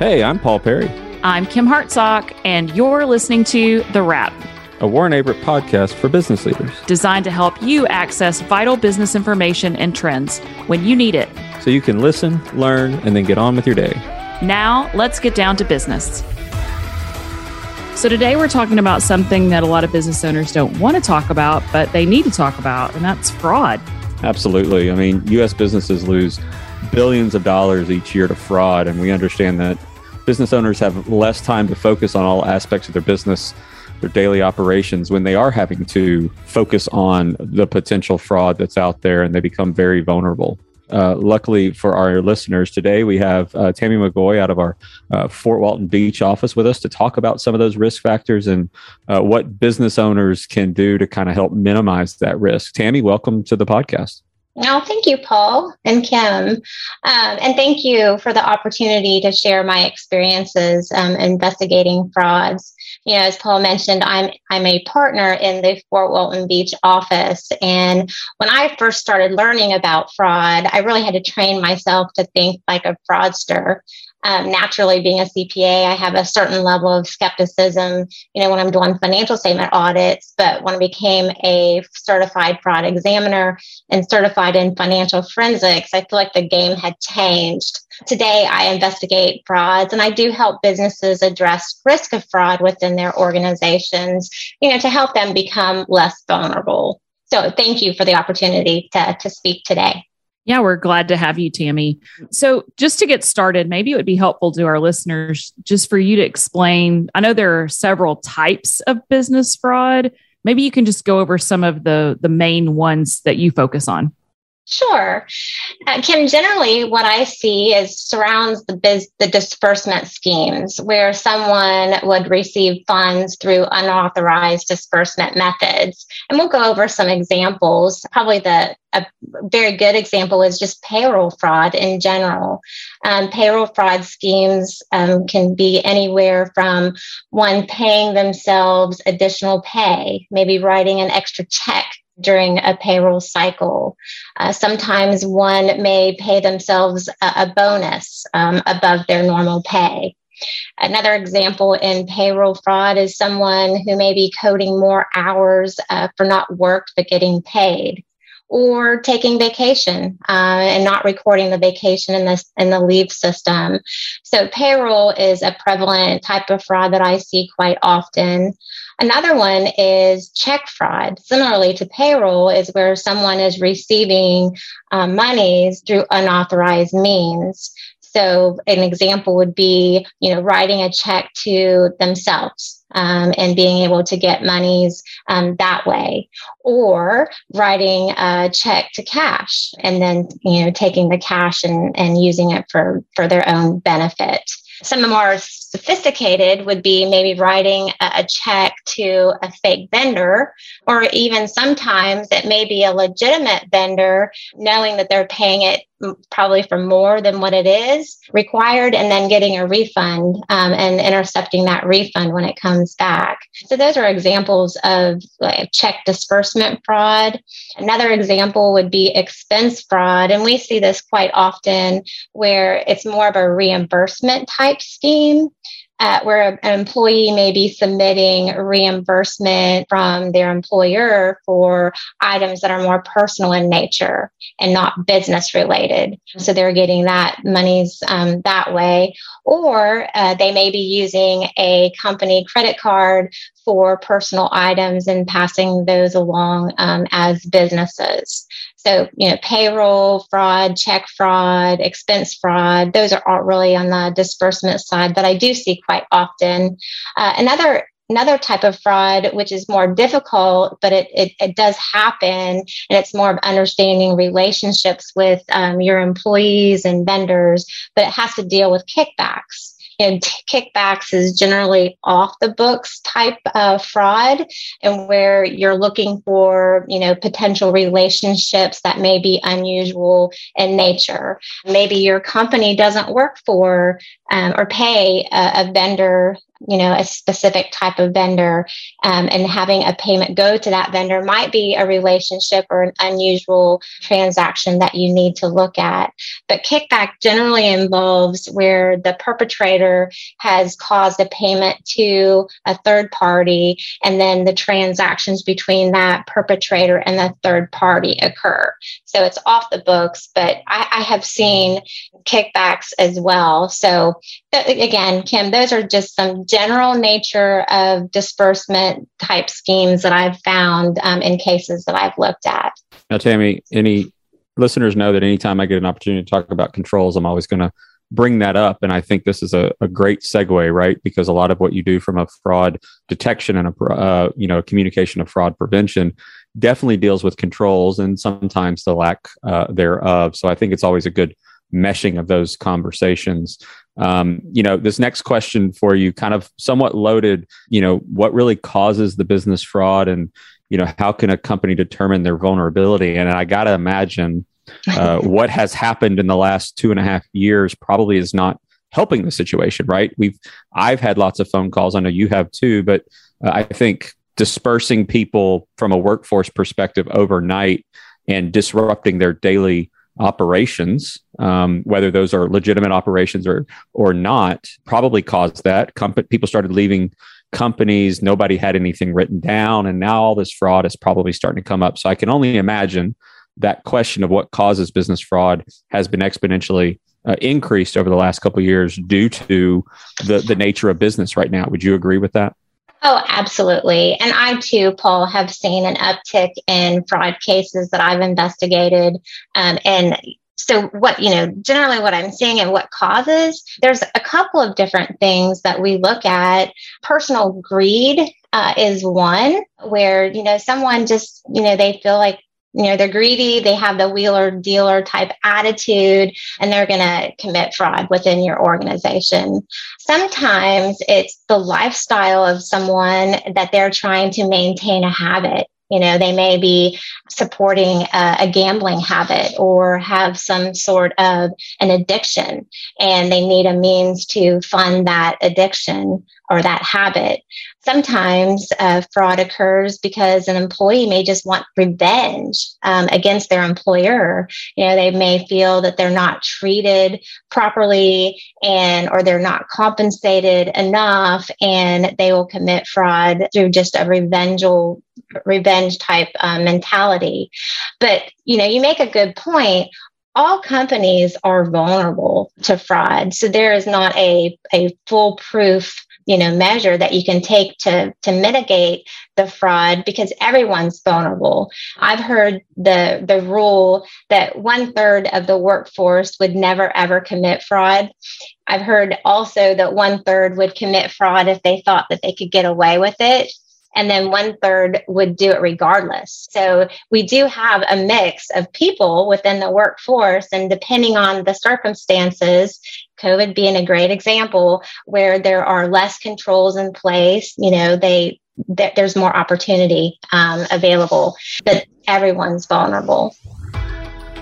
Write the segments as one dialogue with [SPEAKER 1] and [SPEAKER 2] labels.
[SPEAKER 1] Hey, I'm Paul Perry.
[SPEAKER 2] I'm Kim Hartsock, and you're listening to The Wrap,
[SPEAKER 1] a Warren Averett podcast for business leaders
[SPEAKER 2] designed to help you access vital business information and trends when you need it.
[SPEAKER 1] So you can listen, learn, and then get on with your day.
[SPEAKER 2] Now, let's get down to business. So, today we're talking about something that a lot of business owners don't want to talk about, but they need to talk about, and that's fraud.
[SPEAKER 1] Absolutely. I mean, U.S. businesses lose billions of dollars each year to fraud, and we understand that business owners have less time to focus on all aspects of their business, their daily operations, when they are having to focus on the potential fraud that's out there and they become very vulnerable. Uh, luckily for our listeners today, we have uh, Tammy McGaughy out of our uh, Fort Walton Beach office with us to talk about some of those risk factors and uh, what business owners can do to kind of help minimize that risk. Tammy, welcome to the podcast.
[SPEAKER 3] Oh, thank you, Paul and Kim. Um, and thank you for the opportunity to share my experiences um, investigating frauds. You know, as Paul mentioned, I'm I'm a partner in the Fort Walton Beach office. And when I first started learning about fraud, I really had to train myself to think like a fraudster um, naturally being a CPA, I have a certain level of skepticism, you know, when I'm doing financial statement audits. But when I became a certified fraud examiner and certified in financial forensics, I feel like the game had changed. Today, I investigate frauds and I do help businesses address risk of fraud within their organizations, you know, to help them become less vulnerable. So thank you for the opportunity to, to speak today.
[SPEAKER 2] Yeah, we're glad to have you, Tammy. So, just to get started, maybe it would be helpful to our listeners just for you to explain. I know there are several types of business fraud. Maybe you can just go over some of the the main ones that you focus on.
[SPEAKER 3] Sure. Uh, Kim, generally what I see is surrounds the biz, the disbursement schemes where someone would receive funds through unauthorized disbursement methods. And we'll go over some examples. Probably the a very good example is just payroll fraud in general. Um, payroll fraud schemes um, can be anywhere from one paying themselves additional pay, maybe writing an extra check during a payroll cycle. Uh, sometimes one may pay themselves a, a bonus um, above their normal pay. Another example in payroll fraud is someone who may be coding more hours uh, for not worked but getting paid, or taking vacation uh, and not recording the vacation in the in the leave system. So payroll is a prevalent type of fraud that I see quite often. Another one is check fraud. Similarly to payroll, is where someone is receiving um, monies through unauthorized means. So an example would be, you know, writing a check to themselves um, and being able to get monies um, that way, or writing a check to cash and then, you know, taking the cash and, and using it for for their own benefit. Some of the more sophisticated would be maybe writing a, a check to a fake vendor, or even sometimes it may be a legitimate vendor, knowing that they're paying it probably for more than what it is required, and then getting a refund um, and intercepting that refund when it comes back. So, those are examples of like, check disbursement fraud. Another example would be expense fraud, and we see this quite often where it's more of a reimbursement type scheme at where an employee may be submitting reimbursement from their employer for items that are more personal in nature and not business related. So they're getting that monies um, that way. Or uh, they may be using a company credit card for personal items and passing those along um, as businesses. So, you know, payroll fraud, check fraud, expense fraud, those are all really on the disbursement side, but I do see quite often. Uh, another another type of fraud which is more difficult but it, it, it does happen and it's more of understanding relationships with um, your employees and vendors but it has to deal with kickbacks and kickbacks is generally off the books type of fraud and where you're looking for you know potential relationships that may be unusual in nature. Maybe your company doesn't work for um, or pay a, a vendor you know, a specific type of vendor, um, and having a payment go to that vendor might be a relationship or an unusual transaction that you need to look at. But kickback generally involves where the perpetrator has caused a payment to a third party, and then the transactions between that perpetrator and the third party occur. So it's off the books, but I, I have seen kickbacks as well. So again, Kim, those are just some general nature of disbursement type schemes that I've found um, in cases that I've looked at.
[SPEAKER 1] Now, Tammy, any listeners know that anytime I get an opportunity to talk about controls, I'm always going to bring that up. And I think this is a, a, great segue, right? Because a lot of what you do from a fraud detection and a uh, you know communication of fraud prevention definitely deals with controls and sometimes the lack uh, thereof. So I think it's always a good meshing of those conversations. Um, you know, this next question for you, kind of somewhat loaded. You know, what really causes the business fraud, and you know, how can a company determine their vulnerability? And I got to imagine uh, what has happened in the last two and a half years probably is not helping the situation. Right? We've I've had lots of phone calls. I know you have too, but uh, I think dispersing people from a workforce perspective overnight and disrupting their daily operations, um, whether those are legitimate operations or or not, probably caused that. Comp- people started leaving companies. Nobody had anything written down, and now all this fraud is probably starting to come up. So I can only imagine that question of what causes business fraud has been exponentially uh, increased over the last couple years due to the the nature of business right now. Would you agree with that?
[SPEAKER 3] Oh, absolutely. And I too, Paul, have seen an uptick in fraud cases that I've investigated. Um, and so what you know generally what i'm seeing and what causes there's a couple of different things that we look at personal greed uh, is one where you know someone just you know they feel like you know they're greedy they have the wheeler dealer type attitude and they're going to commit fraud within your organization. Sometimes it's the lifestyle of someone that they're trying to maintain a habit. You know they may be supporting a, a, gambling habit or have some sort of an addiction and they need a means to fund that addiction or that habit. Sometimes uh, fraud occurs because an employee may just want revenge um, against their employer. You know they may feel that they're not treated properly and or they're not compensated enough and they will commit fraud through just a revengeful revenge type uh, mentality. But you know you make a good point. All companies are vulnerable to fraud. So there is not a, a foolproof you know measure that you can take to to mitigate the fraud because everyone's vulnerable. I've heard the the rule that one third of the workforce would never ever commit fraud. I've heard also that one third would commit fraud if they thought that they could get away with it and then one third would do it regardless. So we do have a mix of people within the workforce, and depending on the circumstances, COVID being a great example where there are less controls in place, you know, they there's more opportunity um, available, but everyone's vulnerable.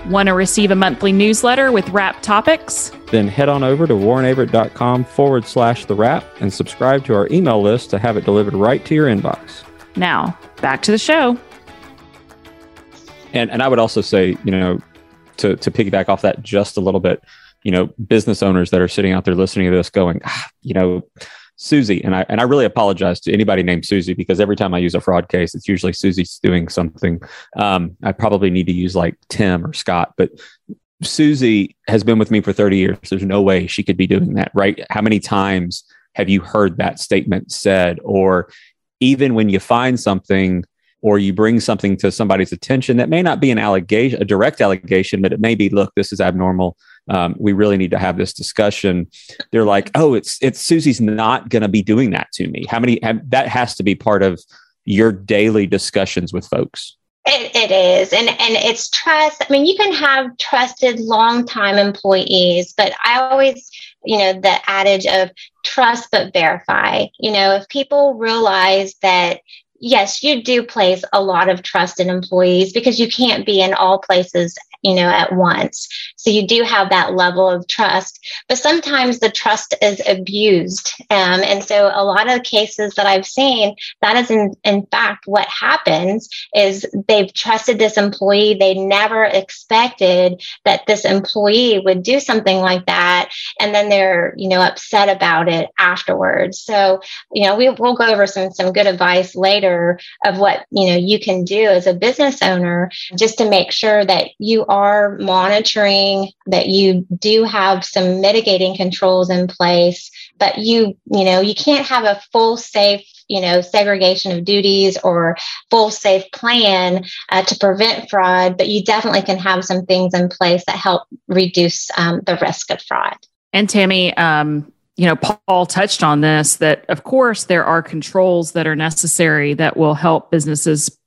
[SPEAKER 2] Want to receive a monthly newsletter with wrap topics?
[SPEAKER 1] Then head on over to warrenaverett.com forward slash the wrap and subscribe to our email list to have it delivered right to your inbox.
[SPEAKER 2] Now, back to the show.
[SPEAKER 1] And, and I would also say, you know, to, to piggyback off that just a little bit, you know, business owners that are sitting out there listening to this going, ah, you know, Susie, and I and I really apologize to anybody named Susie because every time I use a fraud case, it's usually Susie's doing something. Um, I probably need to use like Tim or Scott, but Susie has been with me for 30 years. There's no way she could be doing that, right? How many times have you heard that statement said? Or even when you find something or you bring something to somebody's attention that may not be an allegation, a direct allegation, but it may be, look, this is abnormal um, we really need to have this discussion. They're like, oh, it's it's Susie's not going to be doing that to me. How many? Have, that has to be part of your daily discussions with folks.
[SPEAKER 3] It, it is, and and it's trust. I mean, you can have trusted long-time employees, but I always, you know, the adage of trust but verify. You know, if people realize that yes, you do place a lot of trust in employees because you can't be in all places you know, at once. So you do have that level of trust, but sometimes the trust is abused. Um, and so a lot of cases that I've seen, that is in, in fact what happens is they've trusted this employee. They never expected that this employee would do something like that. And then they're, you know, upset about it afterwards. So, you know, we, we'll go over some, some good advice later of what, you know, you can do as a business owner just to make sure that you are monitoring, that you do have some mitigating controls in place, but you, you know, you can't have a full safe you know segregation of duties or full safe plan uh, to prevent fraud but you definitely can have some things in place that help reduce um, the risk of fraud.
[SPEAKER 2] And tammy um, you know paul touched on this that of course there are controls that are necessary that will help businesses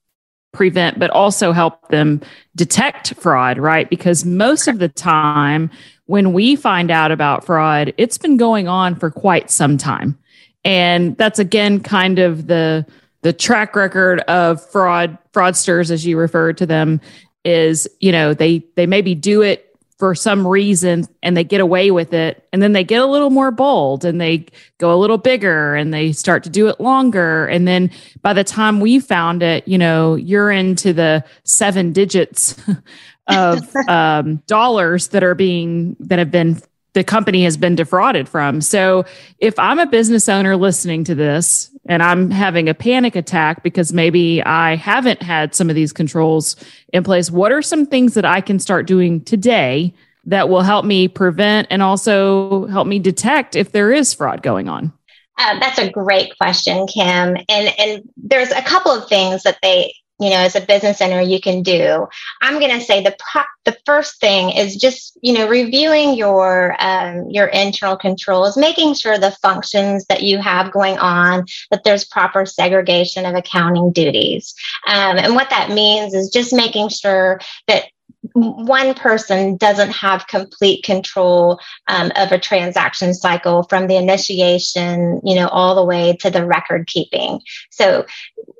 [SPEAKER 2] prevent, but also help them detect fraud, right? Because most of the time, when we find out about fraud, it's been going on for quite some time. And that's again kind of the the track record of fraud fraudsters as you refer to them is, you know, they they maybe do it for some reason and they get away with it. And then they get a little more bold and they go a little bigger and they start to do it longer. And then by the time we found it you know you're into the seven digits of um, dollars that are being that have been the company has been defrauded from so if i'm a business owner listening to this and I'm having a panic attack because maybe I haven't had some of these controls in place, what are some things that I can start doing today that will help me prevent and also help me detect if there is fraud going on?
[SPEAKER 3] Uh, that's a great question, Kim. And and there's a couple of things that they you know as a business owner you can do. I'm going to say the pro- the first thing is just you know reviewing your um, your internal controls making sure the functions that you have going on that there's proper segregation of accounting duties. Um, and what that means is just making sure that one person doesn't have complete control um, of a transaction cycle from the initiation you know all the way to the record keeping. So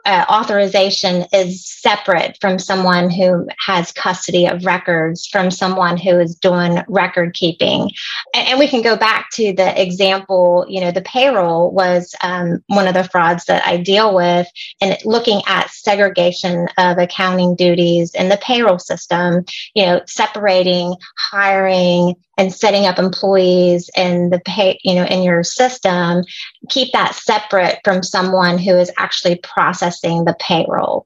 [SPEAKER 3] uh, authorization is separate from someone who has custody of records from someone who is doing record keeping. And, and we can go back to the example you know the payroll was um, one of the frauds that i deal with and looking at segregation of accounting duties in the payroll system you know separating hiring and setting up employees in the pay, you know, in your system, keep that separate from someone who is actually processing the payroll.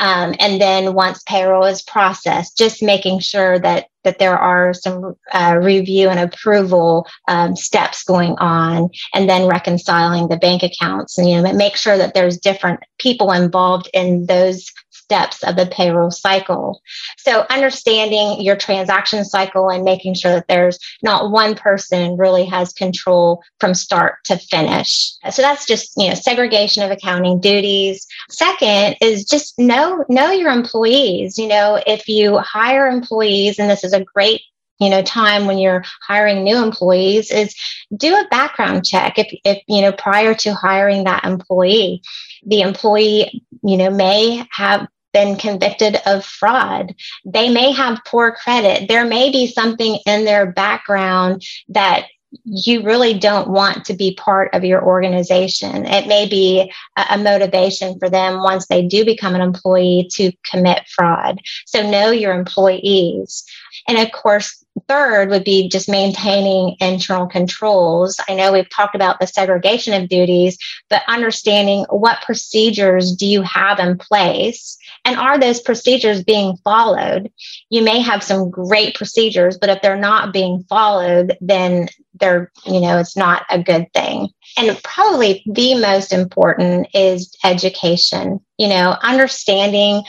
[SPEAKER 3] Um, and then once payroll is processed, just making sure that that there are some uh, review and approval um, steps going on, and then reconciling the bank accounts, and you know, make sure that there's different people involved in those steps of the payroll cycle. So understanding your transaction cycle and making sure that there's not one person really has control from start to finish. So that's just, you know, segregation of accounting duties. Second is just know know your employees. You know, if you hire employees and this is a great you know time when you're hiring new employees is do a background check if if you know prior to hiring that employee the employee you know may have been convicted of fraud. They may have poor credit. There may be something in their background that you really don't want to be part of your organization. It may be a, motivation for them once they do become an employee to commit fraud. So know your employees. And of course, third would be just maintaining internal controls. I know we've talked about the segregation of duties, but understanding what procedures do you have in place and are those procedures being followed? You may have some great procedures, but if they're not being followed, then they're, you know, it's not a good thing. And probably the most important is education, you know, understanding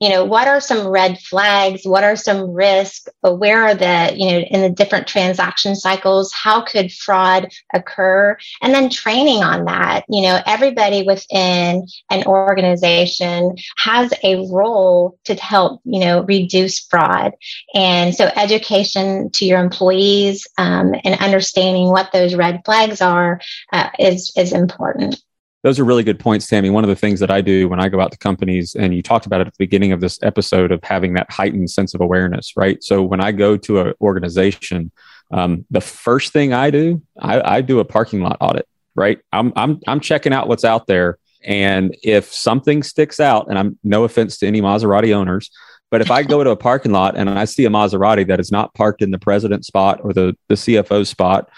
[SPEAKER 3] you know what are some red flags? What are some risks? Where are the you know in the different transaction cycles how could fraud occur? And then training on that you know everybody within an organization has a role to help you know reduce fraud. And so education to your employees um, and understanding what those red flags are uh, is is important
[SPEAKER 1] those are really good points, Tammy. One of the things that I do when I go out to companies, and you talked about it at the beginning of this episode of having that heightened sense of awareness, right? So when I go to an organization, um, the first thing I do, I, I do a parking lot audit, right? I'm, I'm, I'm checking out what's out there. And if something sticks out, and I'm no offense to any Maserati owners, but if I go to a parking lot and I see a Maserati that is not parked in the president spot or the, the CFO spot,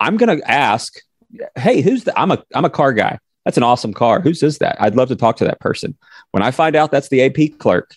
[SPEAKER 1] I'm going to ask, hey, who's the? I'm a I'm a car guy. That's an awesome car. Whose is that? I'd love to talk to that person. When I find out that's the AP clerk,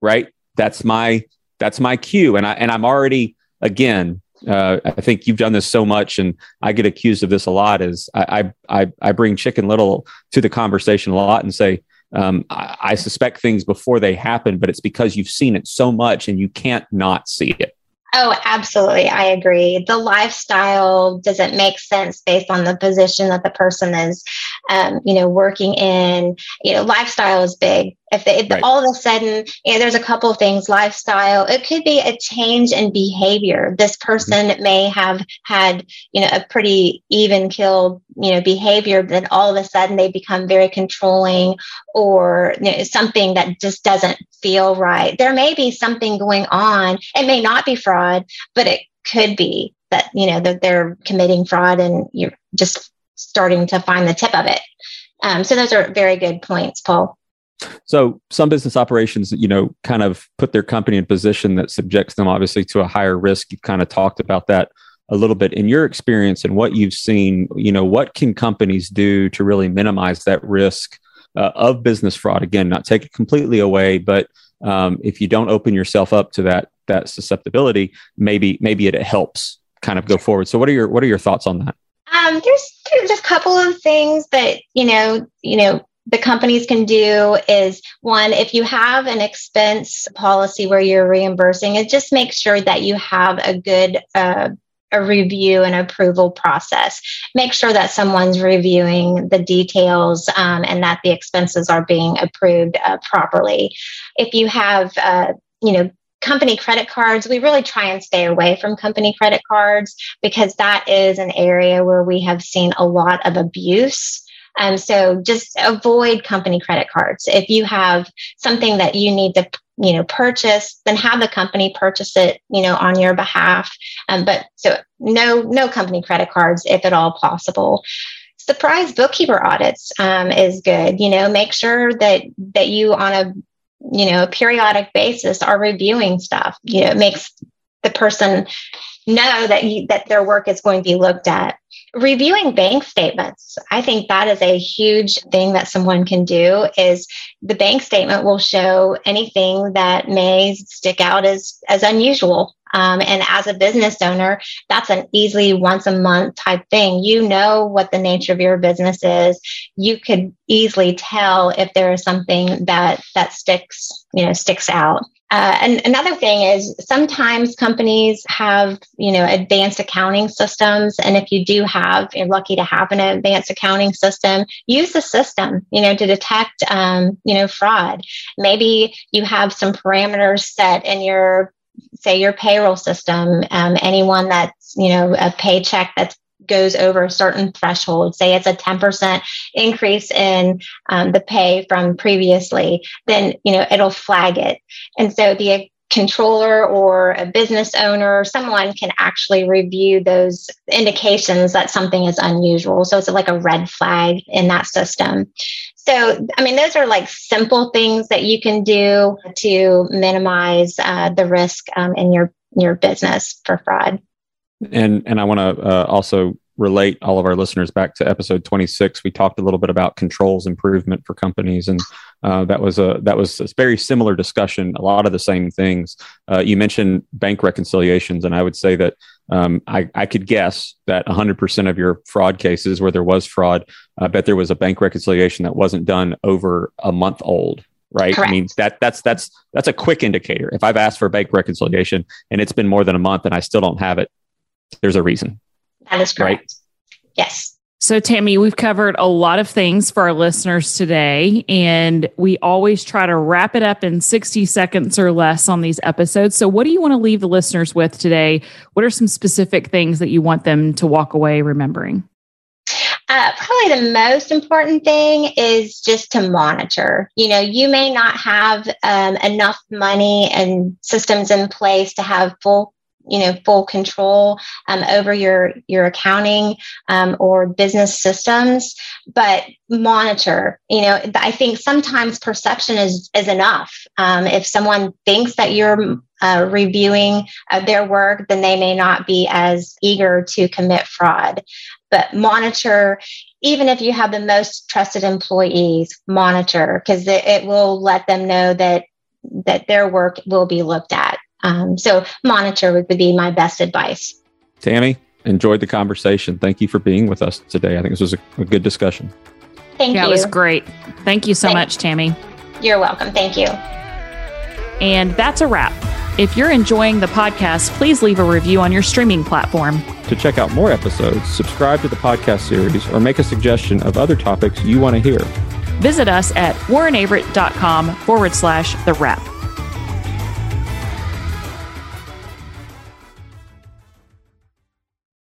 [SPEAKER 1] right? That's my that's my cue, and I and I'm already again. Uh, I think you've done this so much, and I get accused of this a lot. Is I I I bring Chicken Little to the conversation a lot and say, um, I, I, suspect things before they happen, but it's because you've seen it so much and you can't not see it.
[SPEAKER 3] Oh, absolutely. I agree. The lifestyle doesn't make sense based on the position that the person is, um, you know, working in. You know, lifestyle is big. If, they, if right. all of a sudden, you know, there's a couple of things, lifestyle, it could be a change in behavior. This person mm-hmm. may have had, you know, a pretty even killed, you know, behavior, but then all of a sudden they become very controlling or you know, something that just doesn't feel right. There may be something going on. It may not be fraud, but it could be that, you know, that they're committing fraud and you're just starting to find the tip of it. Um, so those are very good points, Paul.
[SPEAKER 1] So some business operations, you know, kind of put their company in a position that subjects them obviously to a higher risk. You've kind of talked about that a little bit in your experience and what you've seen. You know, what can companies do to really minimize that risk uh, of business fraud? Again, not take it completely away, but um, if you don't open yourself up to that that susceptibility, maybe maybe it helps kind of go forward. So, what are your what are your thoughts on that?
[SPEAKER 3] Um, there's there's a couple of things that you know you know the companies can do is one, if you have an expense policy where you're reimbursing, it just make sure that you have a good uh, a review and approval process. Make sure that someone's reviewing the details um, and that the expenses are being approved uh, properly. If you have, uh, you know, company credit cards, we really try and stay away from company credit cards because that is an area where we have seen a lot of abuse. Um, so just avoid company credit cards. If you have something that you need to, you know, purchase, then have the company purchase it, you know, on your behalf. Um, but so no, no company credit cards if at all possible. Surprise bookkeeper audits um, is good. You know, make sure that that you on a you know a periodic basis are reviewing stuff. You know, it makes the person know that you, that their work is going to be looked at reviewing bank statements i think that is a huge thing that someone can do is the bank statement will show anything that may stick out as as unusual um, and as a business owner that's an easily once a month type thing you know what the nature of your business is you could easily tell if there is something that that sticks you know sticks out uh, and another thing is sometimes companies have, you know, advanced accounting systems. And if you do have, you're lucky to have an advanced accounting system, use the system, you know, to detect, um, you know, fraud. Maybe you have some parameters set in your, say, your payroll system. Um, anyone that's, you know, a paycheck that goes over a certain threshold, say it's a 10% increase in um, the pay from previously, then, you know, it'll flag it. And so the controller or a business owner, someone can actually review those indications that something is unusual. So it's like a red flag in that system. So, I mean, those are like simple things that you can do to minimize uh, the risk um, in your your business for fraud.
[SPEAKER 1] And and I want to uh, also relate all of our listeners back to episode 26 we talked a little bit about controls improvement for companies and uh, that was a that was a very similar discussion a lot of the same things uh, you mentioned bank reconciliations and i would say that um, I, I, could guess that 100% of your fraud cases where there was fraud i bet there was a bank reconciliation that wasn't done over a month old right
[SPEAKER 3] Correct.
[SPEAKER 1] i mean that that's that's that's a quick indicator if i've asked for a bank reconciliation and it's been more than a month and i still don't have it there's a reason
[SPEAKER 3] that is correct. Right? Yes.
[SPEAKER 2] So, Tammy, we've covered a lot of things for our listeners today, and we always try to wrap it up in 60 seconds or less on these episodes. So, what do you want to leave the listeners with today? What are some specific things that you want them to walk away remembering?
[SPEAKER 3] Uh, probably the most important thing is just to monitor. You know, you may not have um, enough money and systems in place to have full you know full control um, over your your accounting um, or business systems but monitor you know i think sometimes perception is is enough. Um, if someone thinks that you're uh, reviewing uh, their work then they may not be as eager to commit fraud. But monitor even if you have the most trusted employees monitor because it, it will let them know that that their work will be looked at um, so monitor would be my best advice.
[SPEAKER 1] Tammy, enjoyed the conversation. Thank you for being with us today. I think this was a, a good discussion.
[SPEAKER 3] Thank
[SPEAKER 2] yeah,
[SPEAKER 3] you.
[SPEAKER 2] That was great. Thank you so
[SPEAKER 3] Thank
[SPEAKER 2] much, Tammy.
[SPEAKER 3] You're welcome. Thank you.
[SPEAKER 2] And that's a wrap. If you're enjoying the podcast, please leave a review on your streaming platform.
[SPEAKER 1] To check out more episodes, subscribe to the podcast series or make a suggestion of other topics you want to hear.
[SPEAKER 2] Visit us at warrenaverett.com forward slash the wrap.